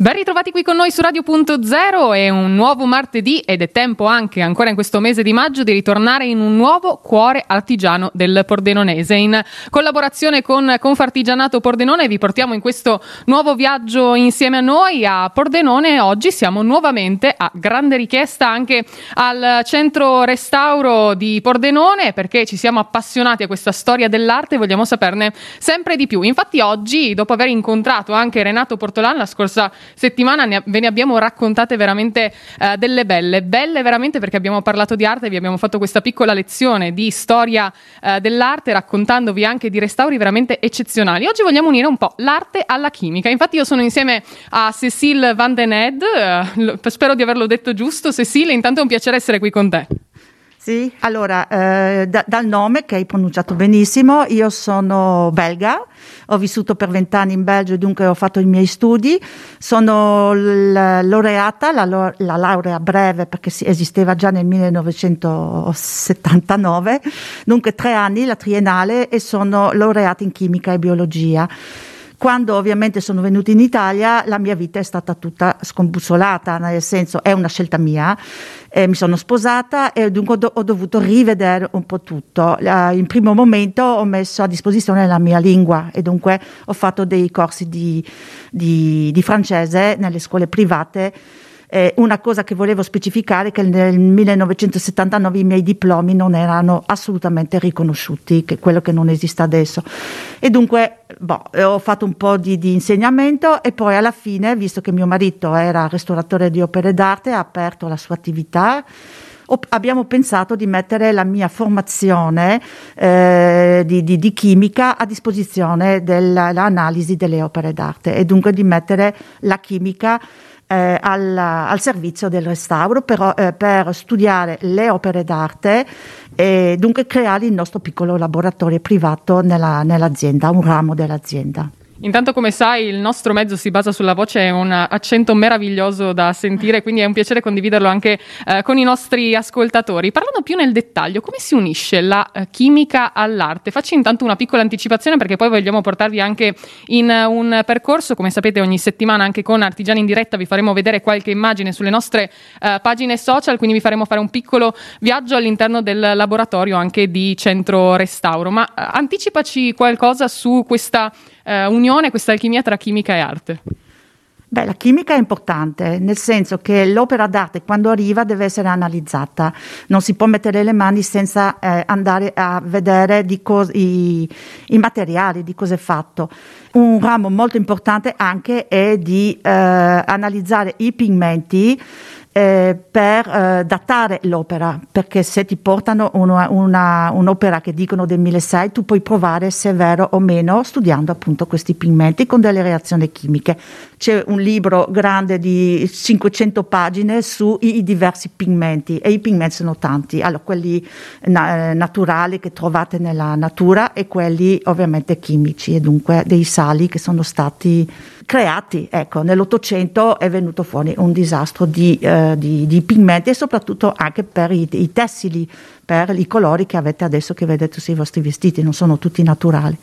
Ben ritrovati qui con noi su Radio.0, è un nuovo martedì ed è tempo anche ancora in questo mese di maggio di ritornare in un nuovo cuore artigiano del Pordenonese. In collaborazione con Confartigianato Pordenone vi portiamo in questo nuovo viaggio insieme a noi a Pordenone. Oggi siamo nuovamente a grande richiesta anche al centro restauro di Pordenone perché ci siamo appassionati a questa storia dell'arte e vogliamo saperne sempre di più. Infatti oggi, dopo aver incontrato anche Renato Portolan la scorsa settimana ne, ve ne abbiamo raccontate veramente eh, delle belle, belle veramente perché abbiamo parlato di arte, vi abbiamo fatto questa piccola lezione di storia eh, dell'arte raccontandovi anche di restauri veramente eccezionali. Oggi vogliamo unire un po' l'arte alla chimica, infatti io sono insieme a Cecile Van den Ed, eh, spero di averlo detto giusto, Cecile, intanto è un piacere essere qui con te. Sì, allora, eh, da, dal nome che hai pronunciato benissimo, io sono belga, ho vissuto per vent'anni in Belgio e dunque ho fatto i miei studi, sono laureata, la, la laurea breve perché esisteva già nel 1979, dunque tre anni, la triennale e sono laureata in chimica e biologia. Quando ovviamente sono venuta in Italia la mia vita è stata tutta scombussolata, nel senso è una scelta mia, eh, mi sono sposata e dunque ho, ho, dovuto rivedere un po' tutto. Uh, in primo momento ho messo a disposizione la mia lingua e dunque ho fatto dei corsi di, di, di francese nelle scuole private eh, una cosa che volevo specificare è che nel 1979 i miei diplomi non erano assolutamente riconosciuti, che è quello che non esiste adesso. E dunque boh, ho fatto un po' di, di, insegnamento e poi alla fine, visto che mio marito era restauratore di opere d'arte, ha aperto la sua attività abbiamo pensato di mettere la mia formazione eh, di, di, di, chimica a disposizione dell'analisi delle opere d'arte e dunque di mettere la chimica eh, al, al, servizio del restauro per, eh, per, studiare le opere d'arte e dunque creare il nostro piccolo laboratorio privato nella, nell'azienda, un ramo dell'azienda. Intanto, come sai, il nostro mezzo si basa sulla voce, è un accento meraviglioso da sentire, quindi è un piacere condividerlo anche eh, con i nostri ascoltatori. Parlando più nel dettaglio, come si unisce la eh, chimica all'arte? Faccio intanto una piccola anticipazione perché poi vogliamo portarvi anche in uh, un percorso, come sapete ogni settimana anche con Artigiani in diretta vi faremo vedere qualche immagine sulle nostre uh, pagine social, quindi vi faremo fare un piccolo viaggio all'interno del laboratorio anche di Centro Restauro. Ma uh, anticipaci qualcosa su questa eh, unione, questa alchimia tra chimica e arte? Beh, la chimica è importante, nel senso che l'opera d'arte quando arriva deve essere analizzata, non si può mettere le mani senza eh, andare a vedere cos- i, i, materiali, di cosa è fatto. Un ramo molto importante anche è di eh, analizzare i pigmenti eh, per eh, datare l'opera, perché se ti portano una, una, un'opera che dicono del 1600, tu puoi provare se è vero o meno studiando appunto questi pigmenti con delle reazioni chimiche. C'è un libro grande di 500 pagine sui diversi pigmenti e i pigmenti sono tanti, allora quelli na- naturali che trovate nella natura e quelli ovviamente chimici e dunque dei sali che sono stati creati. Ecco, nell'Ottocento è venuto fuori un disastro di, eh, di, di pigmenti e soprattutto anche per i, i, tessili, per i colori che avete adesso che vedete sui vostri vestiti, non sono tutti naturali.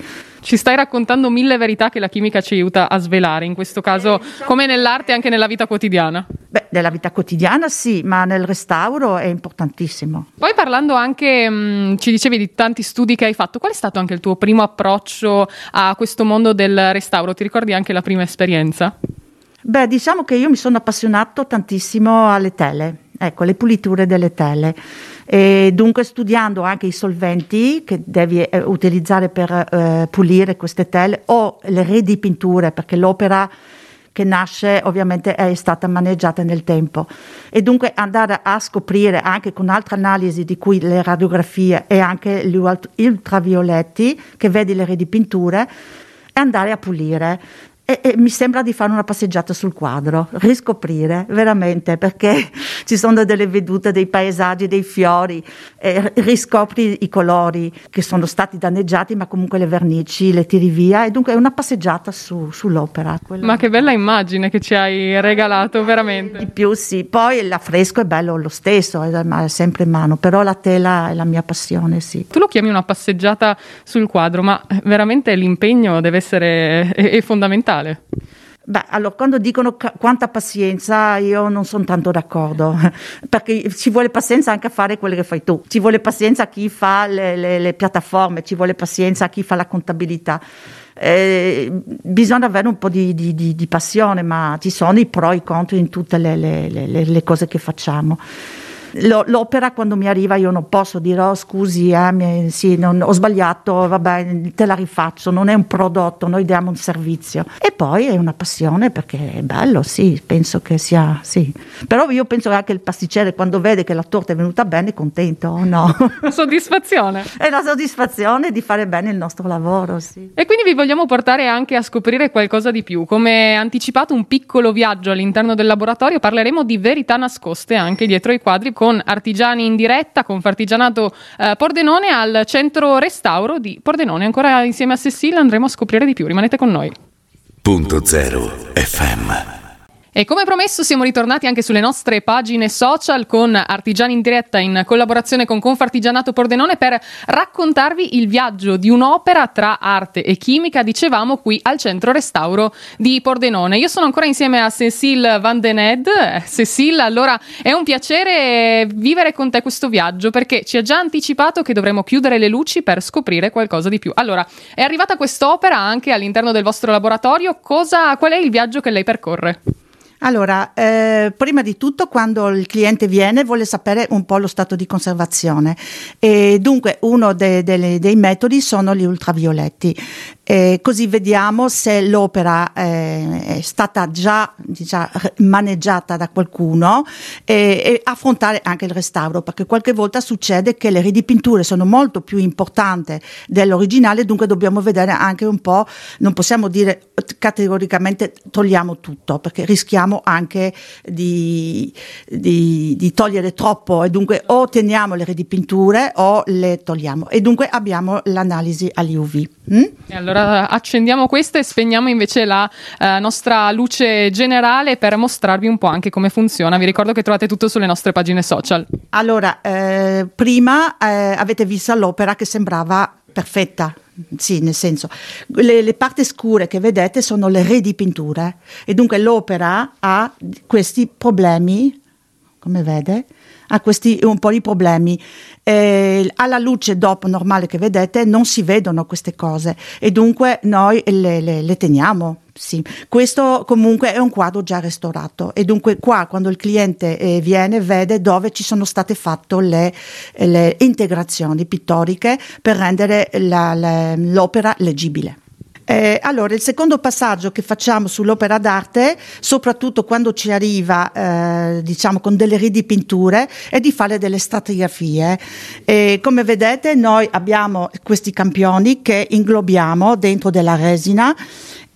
Ci stai raccontando mille verità che la chimica ci aiuta a svelare, in questo caso come nell'arte e anche nella vita quotidiana. Beh, nella vita quotidiana sì, ma nel restauro è importantissimo. Poi parlando anche, mh, mm, ci dicevi di tanti studi che hai fatto, qual è stato anche il tuo primo approccio a questo mondo del restauro? Ti ricordi anche la prima esperienza? Beh, diciamo che io mi sono appassionato tantissimo alle tele, ecco, le puliture delle tele. E dunque studiando anche i solventi che devi eh, utilizzare per eh, pulire queste tele o le reti pitture perché l'opera che nasce ovviamente è stata maneggiata nel tempo. E dunque andare a scoprire anche con altre analisi di cui le radiografie e anche gli ultravioletti che vedi le reti pitture e andare a pulire e, e, mi sembra di fare una passeggiata sul quadro, riscoprire veramente perché ci sono delle vedute, dei paesaggi, dei fiori, e riscopri i colori che sono stati danneggiati, ma comunque le vernici le tiri via e dunque è una passeggiata su, sull'opera. Quella... Ma che bella immagine che ci hai regalato, veramente. Di più sì, poi l'affresco è bello lo stesso, è sempre in mano, però la tela è la mia passione, sì. Tu lo chiami una passeggiata sul quadro, ma veramente l'impegno deve essere è, è fondamentale fondamentale. Beh, allora quando dicono ca- quanta pazienza io non sono tanto d'accordo, perché ci vuole pazienza anche a fare quello che fai tu, ci vuole pazienza a chi fa le, le, le piattaforme, ci vuole pazienza a chi fa la contabilità. Eh, bisogna avere un po' di, di, di, di, passione, ma ci sono i pro e i contro in tutte le, le cose che facciamo l'opera quando mi arriva io non posso dire oh scusi eh, mi, sì, non, ho sbagliato, vabbè te la rifaccio, non è un prodotto, noi diamo un servizio. E poi è una passione perché è bello, sì, penso che sia, sì. Però io penso che anche il pasticcere quando vede che la torta è venuta bene è contento, o no? Soddisfazione. è la soddisfazione di fare bene il nostro lavoro, sì. E quindi vi vogliamo portare anche a scoprire qualcosa di più. Come anticipato un piccolo viaggio all'interno del laboratorio, parleremo di verità nascoste anche dietro i quadri con con artigiani in diretta, con Fartigianato eh, Pordenone al centro restauro di Pordenone. Ancora insieme a Cecilia andremo a scoprire di più. Rimanete con noi. Punto zero FM. E come promesso siamo ritornati anche sulle nostre pagine social con Artigiani in diretta in collaborazione con Confartigianato Pordenone per raccontarvi il viaggio di un'opera tra arte e chimica, dicevamo qui al centro restauro di Pordenone. Io sono ancora insieme a Cecile Van den Ed. Cecile, allora è un piacere vivere con te questo viaggio perché ci ha già anticipato che dovremo chiudere le luci per scoprire qualcosa di più. Allora, è arrivata quest'opera anche all'interno del vostro laboratorio. Cosa, qual è il viaggio che lei percorre? Allora, eh, prima di tutto quando il cliente viene vuole sapere un po' lo stato di conservazione e dunque uno de, de, dei metodi sono gli ultravioletti. Eh, così vediamo se l'opera eh, è stata già diciamo, maneggiata da qualcuno eh, e affrontare anche il restauro perché qualche volta succede che le ridipinture sono molto più importanti dell'originale dunque dobbiamo vedere anche un po' non possiamo dire categoricamente togliamo tutto perché rischiamo anche di, di, di togliere troppo e dunque o teniamo le ridipinture o le togliamo e dunque abbiamo l'analisi agli UV. Mm? Allora accendiamo questa e spegniamo invece la eh, nostra luce generale per mostrarvi un po' anche come funziona. Vi ricordo che trovate tutto sulle nostre pagine social. Allora, eh, prima eh, avete visto l'opera che sembrava perfetta. Sì, nel senso, le, le, parti scure che vedete sono le ridipinture e dunque l'opera ha questi problemi, come vede, ha questi un po' di problemi. Eh, alla luce dopo normale che vedete non si vedono queste cose e dunque noi le, le, le teniamo. Sì. Questo comunque è un quadro già restaurato e dunque qua quando il cliente eh, viene vede dove ci sono state fatte le, le integrazioni pittoriche per rendere la, l'opera leggibile. Eh, allora, il secondo passaggio che facciamo sull'opera d'arte, soprattutto quando ci arriva, eh, diciamo, con delle ridipinture, è di fare delle stratigrafie. Eh, come vedete, noi abbiamo questi campioni che inglobiamo dentro della resina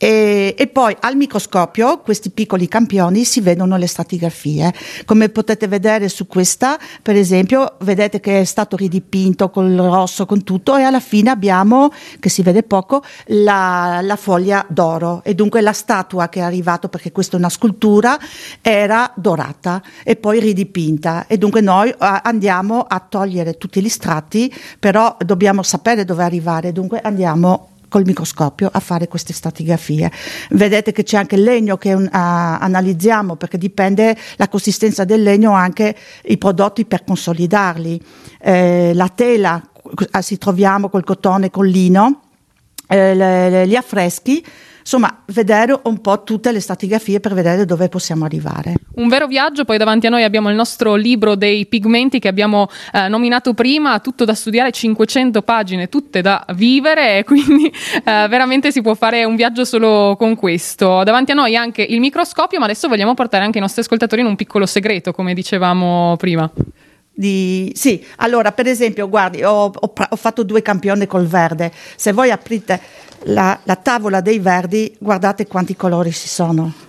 e, e, poi al microscopio questi piccoli campioni si vedono le stratigrafie. Come potete vedere su questa, per esempio, vedete che è stato ridipinto col rosso, con tutto, e alla fine abbiamo, che si vede poco, la, la foglia d'oro. E dunque la statua che è arrivata, perché questa è una scultura, era dorata e poi ridipinta. E dunque noi andiamo a togliere tutti gli strati, però dobbiamo sapere dove arrivare, dunque andiamo col microscopio a fare queste stratigrafie. Vedete che c'è anche il legno che uh, analizziamo perché dipende la consistenza del legno anche i prodotti per consolidarli. Eh, la tela uh, si troviamo col cotone, col lino, eh, le, le, gli affreschi insomma vedere un po' tutte le stratigrafie per vedere dove possiamo arrivare. Un vero viaggio, poi davanti a noi abbiamo il nostro libro dei pigmenti che abbiamo eh, nominato prima, tutto da studiare, 500 pagine, tutte da vivere, quindi eh, veramente si può fare un viaggio solo con questo. Davanti a noi anche il microscopio, ma adesso vogliamo portare anche i nostri ascoltatori in un piccolo segreto, come dicevamo prima. Di... Sì, allora per esempio, guardi, ho, ho, ho fatto due campioni col verde. Se voi aprite la, la tavola dei verdi, guardate quanti colori ci sono.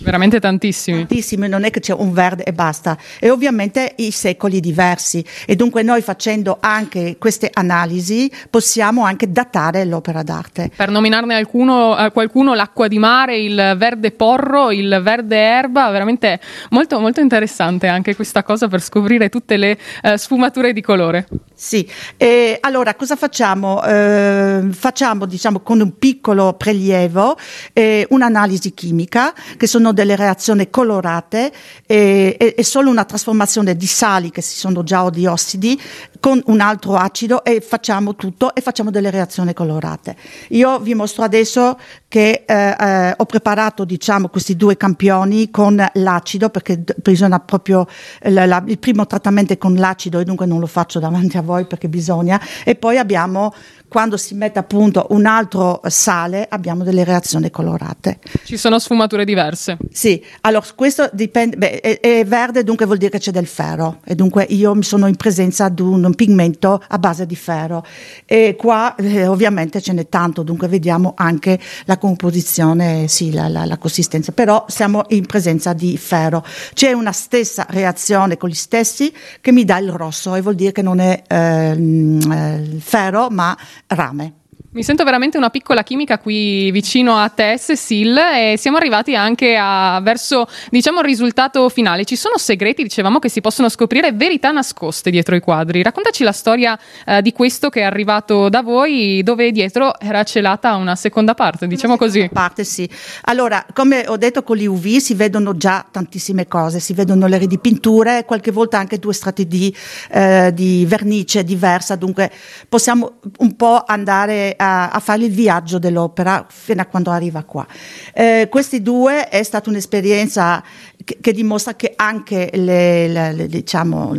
Veramente tantissimi. Tantissimi, non è che c'è un verde e basta. E ovviamente i secoli diversi. E dunque noi facendo anche queste analisi possiamo anche datare l'opera d'arte. Per nominarne alcuno, eh, qualcuno, l'acqua di mare, il verde porro, il verde erba, veramente molto, molto interessante anche questa cosa per scoprire tutte le eh, sfumature di colore. Sì, e allora cosa facciamo? Eh, facciamo diciamo con un piccolo prelievo eh, un'analisi chimica che sono delle reazioni colorate e, e, e, solo una trasformazione di sali che sono già o di ossidi con un altro acido e facciamo tutto e facciamo delle reazioni colorate. Io vi mostro adesso che eh, eh, ho preparato diciamo questi due campioni con l'acido perché bisogna proprio la, la, il primo trattamento è con l'acido e dunque non lo faccio davanti a voi perché bisogna e poi abbiamo quando si mette appunto un altro sale abbiamo delle reazioni colorate. Ci sono sfumature diverse? Sì, allora questo dipende, beh, è, è, verde dunque vuol dire che c'è del ferro e dunque io mi sono in presenza di un, un pigmento a base di ferro e qua eh, ovviamente ce n'è tanto, dunque vediamo anche la composizione, sì, la, la, la consistenza, però siamo in presenza di ferro. C'è una stessa reazione con gli stessi che mi dà il rosso e vuol dire che non è ehm, eh, ferro ma rame. Mi sento veramente una piccola chimica qui vicino a te, Cecil, e siamo arrivati anche a, verso diciamo, il risultato finale. Ci sono segreti, dicevamo, che si possono scoprire, verità nascoste dietro i quadri. Raccontaci la storia eh, di questo che è arrivato da voi, dove dietro era celata una seconda parte, diciamo una così. parte, sì. Allora, come ho detto con gli UV si vedono già tantissime cose, si vedono le ridipinture, qualche volta anche due strati di, eh, di vernice diversa, dunque possiamo un po' andare a a, a fare il viaggio dell'opera fino a quando arriva qua. Eh, questi due è stata un'esperienza che, che dimostra che anche le, le, le, diciamo,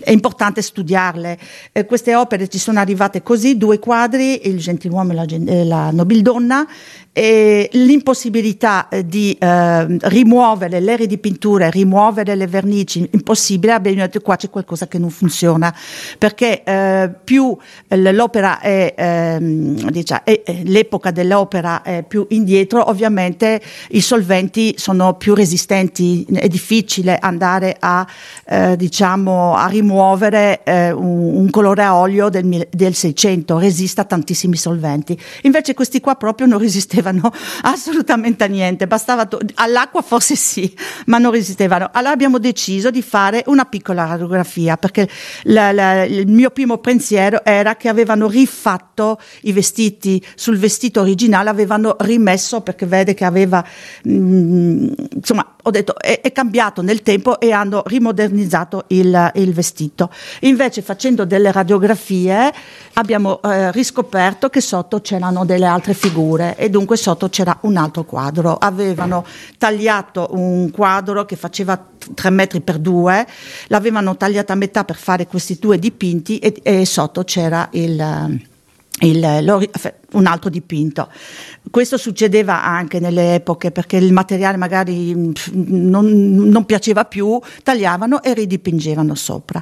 è importante studiarle. Eh, queste opere ci sono arrivate così, due quadri, il gentiluomo e la, la nobildonna, e l'impossibilità eh, di eh, rimuovere le ridipinture, rimuovere le vernici, impossibile, abbiamo detto qua c'è qualcosa che non funziona, perché eh, più l'opera è, ehm, diciamo, è, l'epoca dell'opera è più indietro, ovviamente i solventi sono più resistenti, è difficile andare a, eh, diciamo, a rimuovere eh, un, un, colore a olio del, del 600, resiste a tantissimi solventi, invece questi qua proprio non resistevano resistevano assolutamente a niente, bastava to- all'acqua forse sì, ma non resistevano. Allora abbiamo deciso di fare una piccola radiografia perché la, la, il mio primo pensiero era che avevano rifatto i vestiti sul vestito originale, avevano rimesso perché vede che aveva mh, mm, insomma ho detto è, è, cambiato nel tempo e hanno rimodernizzato il, il, vestito. Invece facendo delle radiografie abbiamo eh, riscoperto che sotto c'erano delle altre figure e dunque sotto c'era un altro quadro. Avevano tagliato un quadro che faceva 3 metri per 2, l'avevano tagliato a metà per fare questi due dipinti e, e sotto c'era il, il, un altro dipinto. Questo succedeva anche nelle epoche perché il materiale magari non, non piaceva più, tagliavano e ridipingevano sopra.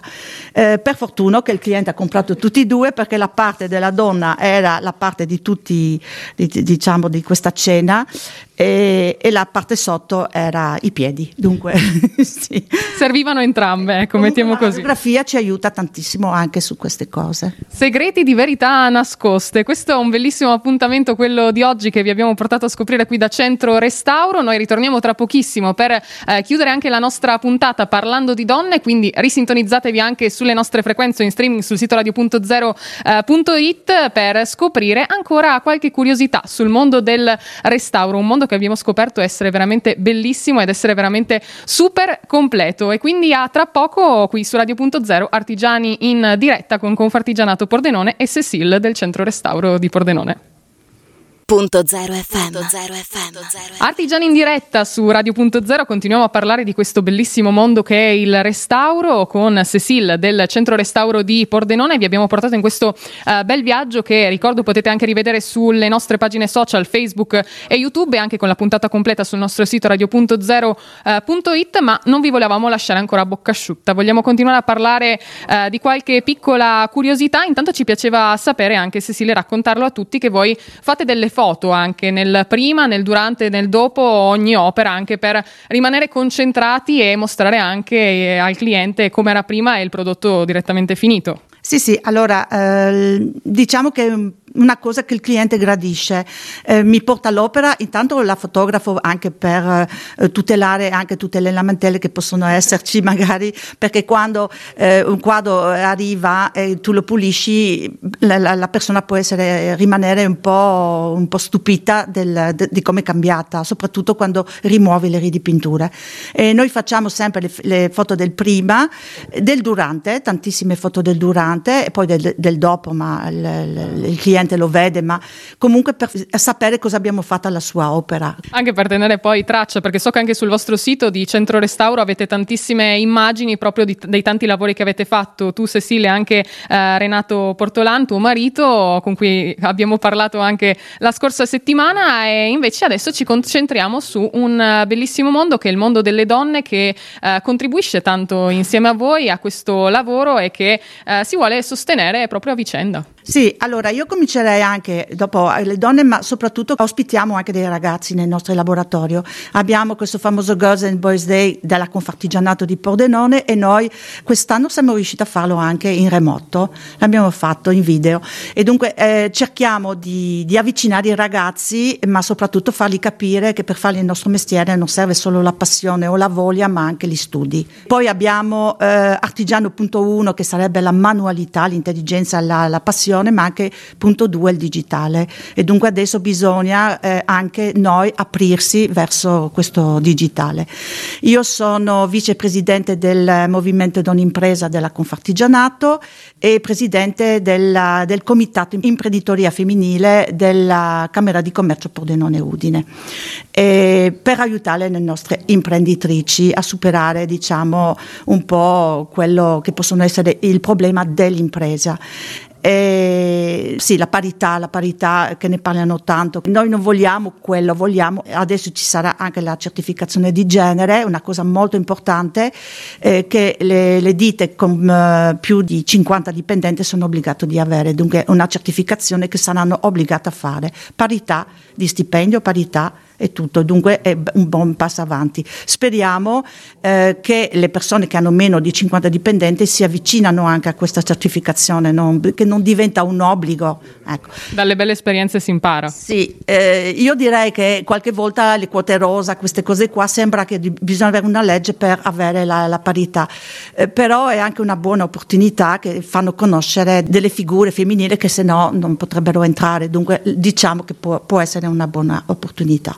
Eh, per fortuna che il cliente ha comprato tutti e due perché la parte della donna era la parte di tutti, di, diciamo, di questa cena e, e, la parte sotto era i piedi. Dunque, sì. Servivano entrambe, ecco, mettiamo così. La fotografia ci aiuta tantissimo anche su queste cose. Segreti di verità nascoste. Questo è un bellissimo appuntamento, quello di oggi che vi abbiamo portato a scoprire qui da Centro Restauro. Noi ritorniamo tra pochissimo per eh, chiudere anche la nostra puntata parlando di donne, quindi risintonizzatevi anche sulle nostre frequenze in streaming sul sito radio.0.it eh, per scoprire ancora qualche curiosità sul mondo del restauro, un mondo che abbiamo scoperto essere veramente bellissimo ed essere veramente super completo. E quindi a tra poco qui su Radio.0 Artigiani in diretta con Confartigianato Pordenone e Cecil del Centro Restauro di Pordenone. Radio.0 FM. Artigiani in diretta su Radio.0 continuiamo a parlare di questo bellissimo mondo che è il restauro con Cecil del centro restauro di Pordenone. Vi abbiamo portato in questo uh, bel viaggio che ricordo potete anche rivedere sulle nostre pagine social Facebook e YouTube e anche con la puntata completa sul nostro sito radio.0.it, ma non vi volevamo lasciare ancora a bocca asciutta. Vogliamo continuare a parlare uh, di qualche piccola curiosità. Intanto ci piaceva sapere anche Cecil raccontarlo a tutti che voi fate delle foto foto anche nel prima, nel durante e nel dopo ogni opera, anche per rimanere concentrati e mostrare anche eh, al cliente come era prima e il prodotto direttamente finito. Sì, sì, allora eh, diciamo che una cosa che il cliente gradisce. Eh, mi porta all'opera, intanto la fotografo anche per eh, tutelare anche tutte le lamentele che possono esserci magari, perché quando eh, un quadro arriva e tu lo pulisci, la, la, la persona può essere, rimanere un po', un po stupita del, de, di come è cambiata, soprattutto quando rimuovi le ridipinture. E noi facciamo sempre le, le, foto del prima, del durante, tantissime foto del durante e poi del, del dopo, ma il, il, il cliente cliente lo vede, ma comunque per sapere cosa abbiamo fatto alla sua opera. Anche per tenere poi traccia, perché so che anche sul vostro sito di Centro Restauro avete tantissime immagini proprio di, dei tanti lavori che avete fatto, tu Cecilia anche eh, Renato Portolan, tuo marito, con cui abbiamo parlato anche la scorsa settimana e invece adesso ci concentriamo su un bellissimo mondo che è il mondo delle donne che eh, contribuisce tanto insieme a voi a questo lavoro e che eh, si vuole sostenere proprio a vicenda. Sì, allora io comincerei anche dopo le donne, ma soprattutto ospitiamo anche dei ragazzi nel nostro laboratorio. Abbiamo questo famoso Girls and Boys Day della Confartigianato di Pordenone e noi quest'anno siamo riusciti a farlo anche in remoto, l'abbiamo fatto in video e dunque eh, cerchiamo di, di, avvicinare i ragazzi, ma soprattutto fargli capire che per fare il nostro mestiere non serve solo la passione o la voglia, ma anche gli studi. Poi abbiamo eh, Artigiano.1 che sarebbe la manualità, l'intelligenza, la, la passione televisione ma anche punto due il digitale. E dunque adesso bisogna eh, anche noi aprirsi verso questo digitale. Io sono vicepresidente del Movimento Don Impresa della Confartigianato e presidente della, del Comitato Imprenditoria Femminile della Camera di Commercio Pordenone Udine. E per aiutare le nostre imprenditrici a superare diciamo un po' quello che possono essere il problema dell'impresa e sì, la parità, la parità che ne parlano tanto. Noi non vogliamo quello, vogliamo, adesso ci sarà anche la certificazione di genere, una cosa molto importante eh, che le, le, ditte con uh, più di 50 dipendenti sono obbligate di avere, dunque una certificazione che saranno obbligate a fare. Parità di stipendio, parità e tutto, dunque è un buon passo avanti. Speriamo eh, che le persone che hanno meno di 50 dipendenti si avvicinano anche a questa certificazione, non, che non diventa un obbligo. Ecco. Dalle belle esperienze si impara. Sì, eh, io direi che qualche volta le quote rosa, queste cose qua, sembra che bisogna avere una legge per avere la, la parità, eh, però è anche una buona opportunità che fanno conoscere delle figure femminili che se no non potrebbero entrare, dunque diciamo che può, può essere una buona opportunità.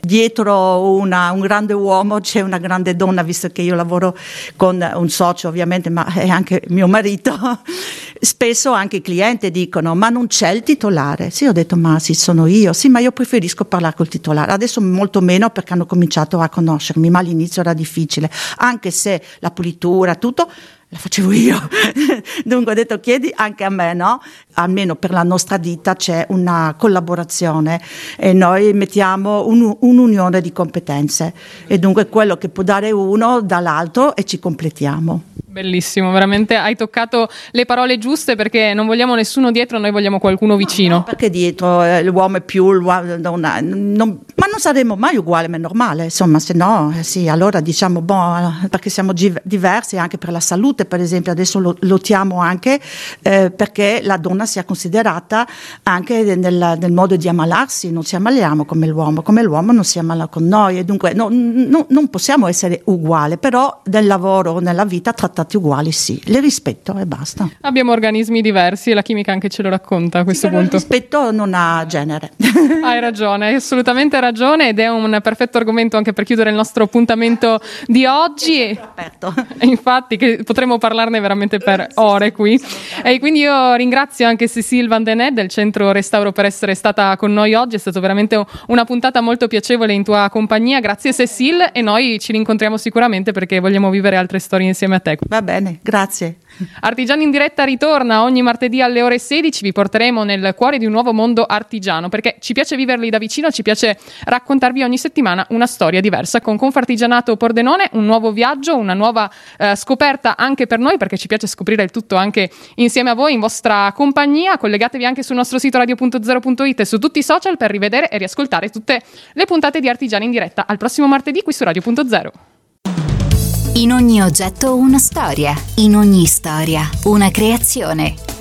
Dietro una, un grande uomo c'è una grande donna, visto che io lavoro con un socio ovviamente, ma è anche mio marito. Spesso anche i clienti dicono ma non c'è il titolare. Sì, ho detto ma sì, sono io. Sì, ma io preferisco parlare col titolare. Adesso molto meno perché hanno cominciato a conoscermi, ma all'inizio era difficile, anche se la pulitura, tutto la facevo io. Dunque ho detto chiedi anche a me, no? Almeno per la nostra ditta c'è una collaborazione e noi mettiamo un, un'unione di competenze e dunque quello che può dare uno dall'altro e ci completiamo. Bellissimo, veramente hai toccato le parole giuste perché non vogliamo nessuno dietro, noi vogliamo qualcuno vicino. No, no, perché dietro eh, l'uomo è più, l'uomo, non, non, ma non saremo mai uguali, ma è normale, insomma, se no, eh, sì, allora diciamo, boh, perché siamo diversi anche per la salute, per esempio, adesso lo, lottiamo anche eh, perché la donna sia considerata anche nel, nel, modo di ammalarsi, non ci ammaliamo come l'uomo, come l'uomo non si ammala con noi e dunque no, no, non possiamo essere uguali, però nel lavoro, nella vita trattare trattati uguali, sì, le rispetto e basta. Abbiamo organismi diversi e la chimica anche ce lo racconta a questo sì, punto. Il rispetto non ha genere. Hai ragione, hai assolutamente ragione. ed è un perfetto argomento anche per chiudere il nostro appuntamento di oggi. Aperto. Infatti, che potremmo parlarne veramente per ore qui. E quindi io ringrazio anche Cecile Van Denè del Centro Restauro per essere stata con noi oggi. È stata veramente una puntata molto piacevole in tua compagnia. Grazie Cecile e noi ci rincontriamo sicuramente perché vogliamo vivere altre storie insieme a te. Va bene, grazie. Artigiani in diretta ritorna ogni martedì alle ore 16. Vi porteremo nel cuore di un nuovo mondo artigiano perché ci piace viverli da vicino, ci piace raccontarvi ogni settimana una storia diversa. Con Confartigianato Pordenone, un nuovo viaggio, una nuova eh, scoperta anche per noi perché ci piace scoprire il tutto anche insieme a voi in vostra compagnia. Collegatevi anche sul nostro sito radio.0.it e su tutti i social per rivedere e riascoltare tutte le puntate di Artigiani in diretta. Al prossimo martedì qui su Radio.0. In ogni oggetto una storia, in ogni storia una creazione.